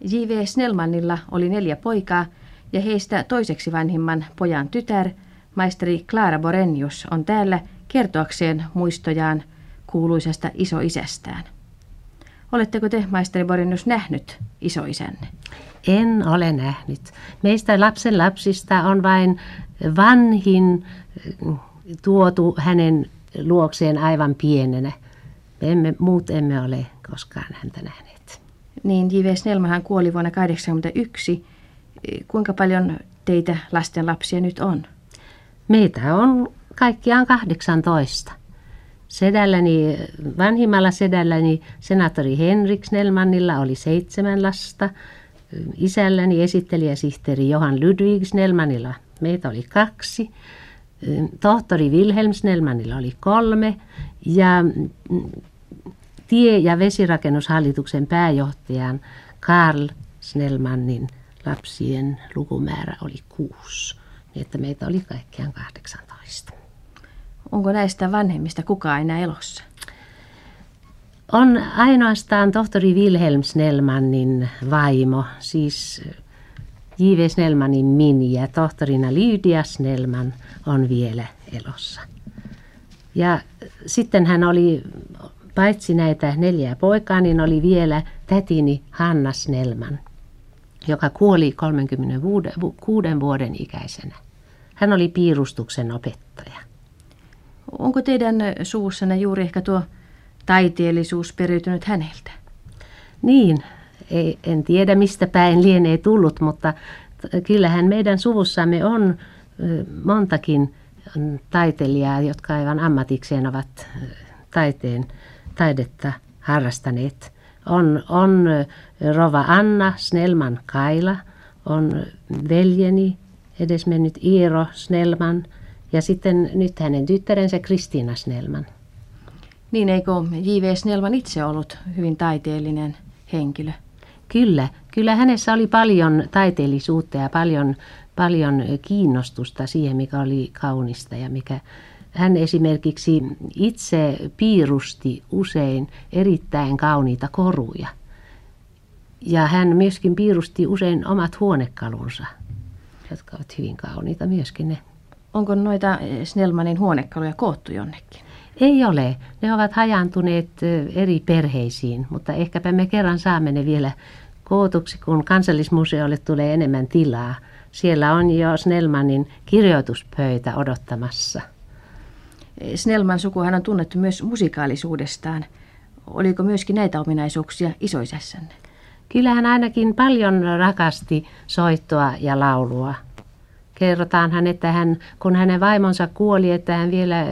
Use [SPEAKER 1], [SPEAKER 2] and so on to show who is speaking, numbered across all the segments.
[SPEAKER 1] J.V. Snellmanilla oli neljä poikaa ja heistä toiseksi vanhimman pojan tytär, maisteri Clara Borenius, on täällä kertoakseen muistojaan kuuluisesta isoisästään. Oletteko te, maisteri Borenius, nähnyt isoisänne?
[SPEAKER 2] En ole nähnyt. Meistä lapsen lapsista on vain vanhin tuotu hänen luokseen aivan pienenä. Me emme, muut emme ole koskaan häntä nähneet.
[SPEAKER 1] Niin, J.V. Snellmanhan kuoli vuonna 1981. Kuinka paljon teitä lasten lapsia nyt on?
[SPEAKER 2] Meitä on kaikkiaan 18. Sedälläni, vanhimmalla sedälläni senaattori Henrik Snellmanilla oli seitsemän lasta. Isälläni esittelijäsihteeri Johan Ludwig Snellmanilla meitä oli kaksi. Tohtori Wilhelm Snellmanilla oli kolme ja tie- ja vesirakennushallituksen pääjohtajan Karl Snellmanin lapsien lukumäärä oli kuusi. Niin että meitä oli kaikkiaan 18.
[SPEAKER 1] Onko näistä vanhemmista kukaan enää elossa?
[SPEAKER 2] On ainoastaan tohtori Wilhelm Snellmanin vaimo, siis J.V. Snellmanin Mini ja tohtorina Lydia Snellman on vielä elossa. Ja sitten hän oli, paitsi näitä neljää poikaa, niin oli vielä tätini Hanna Snellman, joka kuoli 36 vuoden ikäisenä. Hän oli piirustuksen opettaja.
[SPEAKER 1] Onko teidän suussanne juuri ehkä tuo taiteellisuus periytynyt häneltä?
[SPEAKER 2] Niin, ei, en tiedä mistä päin lienee tullut, mutta kyllähän meidän suvussamme on montakin taiteilijaa, jotka aivan ammatikseen ovat taiteen, taidetta harrastaneet. On, on Rova Anna Snellman Kaila, on veljeni edesmennyt Iiro Snellman ja sitten nyt hänen tyttärensä Kristiina Snellman.
[SPEAKER 1] Niin eikö J.V. Snellman itse ollut hyvin taiteellinen henkilö?
[SPEAKER 2] Kyllä, kyllä hänessä oli paljon taiteellisuutta ja paljon, paljon kiinnostusta siihen, mikä oli kaunista ja mikä hän esimerkiksi itse piirusti usein erittäin kauniita koruja. Ja hän myöskin piirusti usein omat huonekalunsa, jotka ovat hyvin kauniita myöskin ne.
[SPEAKER 1] Onko noita Snellmanin huonekaluja koottu jonnekin?
[SPEAKER 2] Ei ole. Ne ovat hajantuneet eri perheisiin, mutta ehkäpä me kerran saamme ne vielä kootuksi, kun kansallismuseolle tulee enemmän tilaa. Siellä on jo Snellmanin kirjoituspöytä odottamassa.
[SPEAKER 1] Snellman sukuhan on tunnettu myös musikaalisuudestaan. Oliko myöskin näitä ominaisuuksia isoisässänne?
[SPEAKER 2] Kyllähän ainakin paljon rakasti soittoa ja laulua. Kerrotaanhan, että hän, kun hänen vaimonsa kuoli, että hän vielä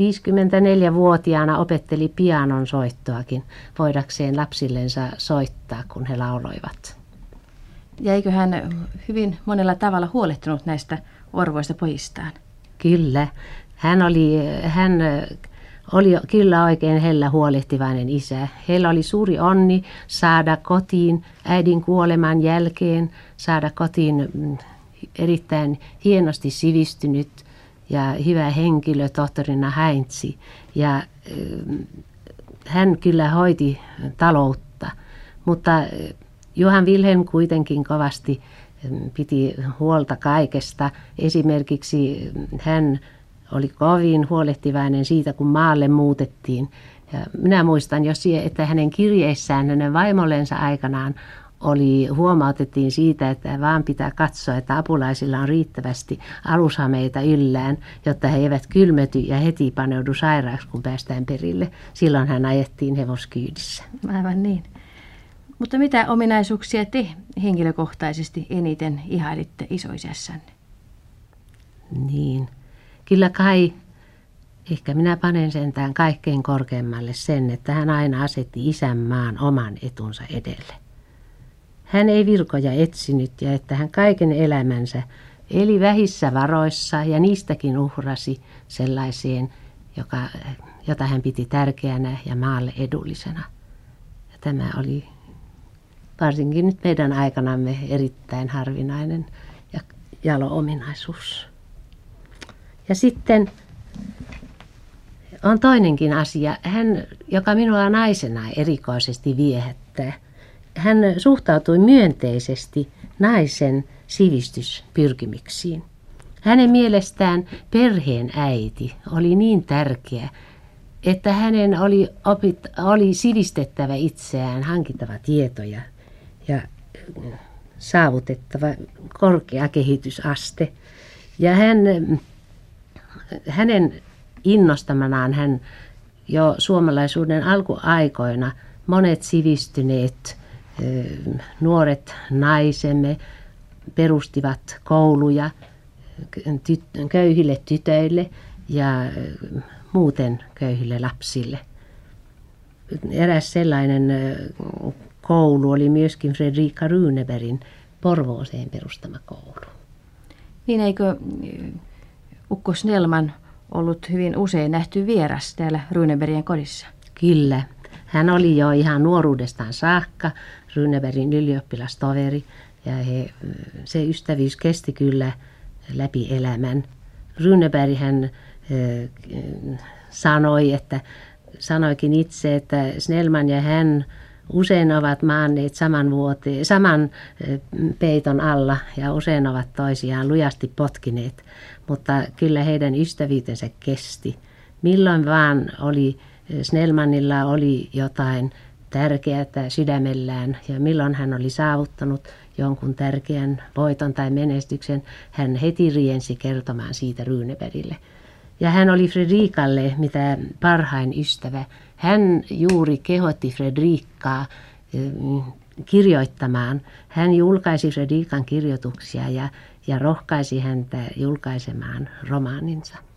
[SPEAKER 2] 54-vuotiaana opetteli pianon soittoakin voidakseen lapsillensa soittaa, kun he lauloivat.
[SPEAKER 1] Ja eikö hän hyvin monella tavalla huolehtinut näistä orvoista pojistaan?
[SPEAKER 2] Kyllä. Hän oli, hän oli kyllä oikein hellä huolehtivainen isä. Heillä oli suuri onni saada kotiin äidin kuoleman jälkeen, saada kotiin mm, erittäin hienosti sivistynyt ja hyvä henkilö, tohtorina Häintsi. Ja hän kyllä hoiti taloutta, mutta Johan Wilhelm kuitenkin kovasti piti huolta kaikesta. Esimerkiksi hän oli kovin huolehtivainen siitä, kun maalle muutettiin. Ja minä muistan jo, että hänen kirjeissään hänen vaimollensa aikanaan oli, huomautettiin siitä, että vaan pitää katsoa, että apulaisilla on riittävästi alushameita yllään, jotta he eivät kylmety ja heti paneudu sairaaksi, kun päästään perille. Silloin hän ajettiin hevoskyydissä.
[SPEAKER 1] Aivan niin. Mutta mitä ominaisuuksia te henkilökohtaisesti eniten ihailitte isoisässänne?
[SPEAKER 2] Niin, kyllä kai ehkä minä panen sentään kaikkein korkeammalle sen, että hän aina asetti isänmaan oman etunsa edelle. Hän ei virkoja etsinyt ja että hän kaiken elämänsä eli vähissä varoissa ja niistäkin uhrasi sellaiseen, joka, jota hän piti tärkeänä ja maalle edullisena. Ja tämä oli varsinkin nyt meidän aikanamme erittäin harvinainen ja jalo-ominaisuus. Ja sitten on toinenkin asia, hän, joka minua naisena erikoisesti viehättää – hän suhtautui myönteisesti naisen sivistyspyrkimyksiin. Hänen mielestään perheen äiti oli niin tärkeä, että hänen oli, opit, oli sivistettävä itseään, hankittava tietoja ja saavutettava korkea kehitysaste. Ja hän, hänen innostamanaan hän jo suomalaisuuden alkuaikoina monet sivistyneet nuoret naisemme perustivat kouluja köyhille tytöille ja muuten köyhille lapsille. Eräs sellainen koulu oli myöskin Fredrika Runebergin Porvooseen perustama koulu.
[SPEAKER 1] Niin eikö Ukko Snellman ollut hyvin usein nähty vieras täällä Runebergien kodissa?
[SPEAKER 2] Kyllä. Hän oli jo ihan nuoruudestaan saakka Runebergin ylioppilastoveri ja he, se ystävyys kesti kyllä läpi elämän. Runeberg hän sanoi, että sanoikin itse, että Snellman ja hän usein ovat maanneet saman, vuote, saman peiton alla ja usein ovat toisiaan lujasti potkineet, mutta kyllä heidän ystävyytensä kesti. Milloin vaan oli Snellmanilla oli jotain tärkeää sydämellään ja milloin hän oli saavuttanut jonkun tärkeän voiton tai menestyksen, hän heti riensi kertomaan siitä Runebergille. Ja hän oli Fredrikalle mitä parhain ystävä. Hän juuri kehotti Fredrikkaa kirjoittamaan. Hän julkaisi Fredrikan kirjoituksia ja, ja rohkaisi häntä julkaisemaan romaaninsa.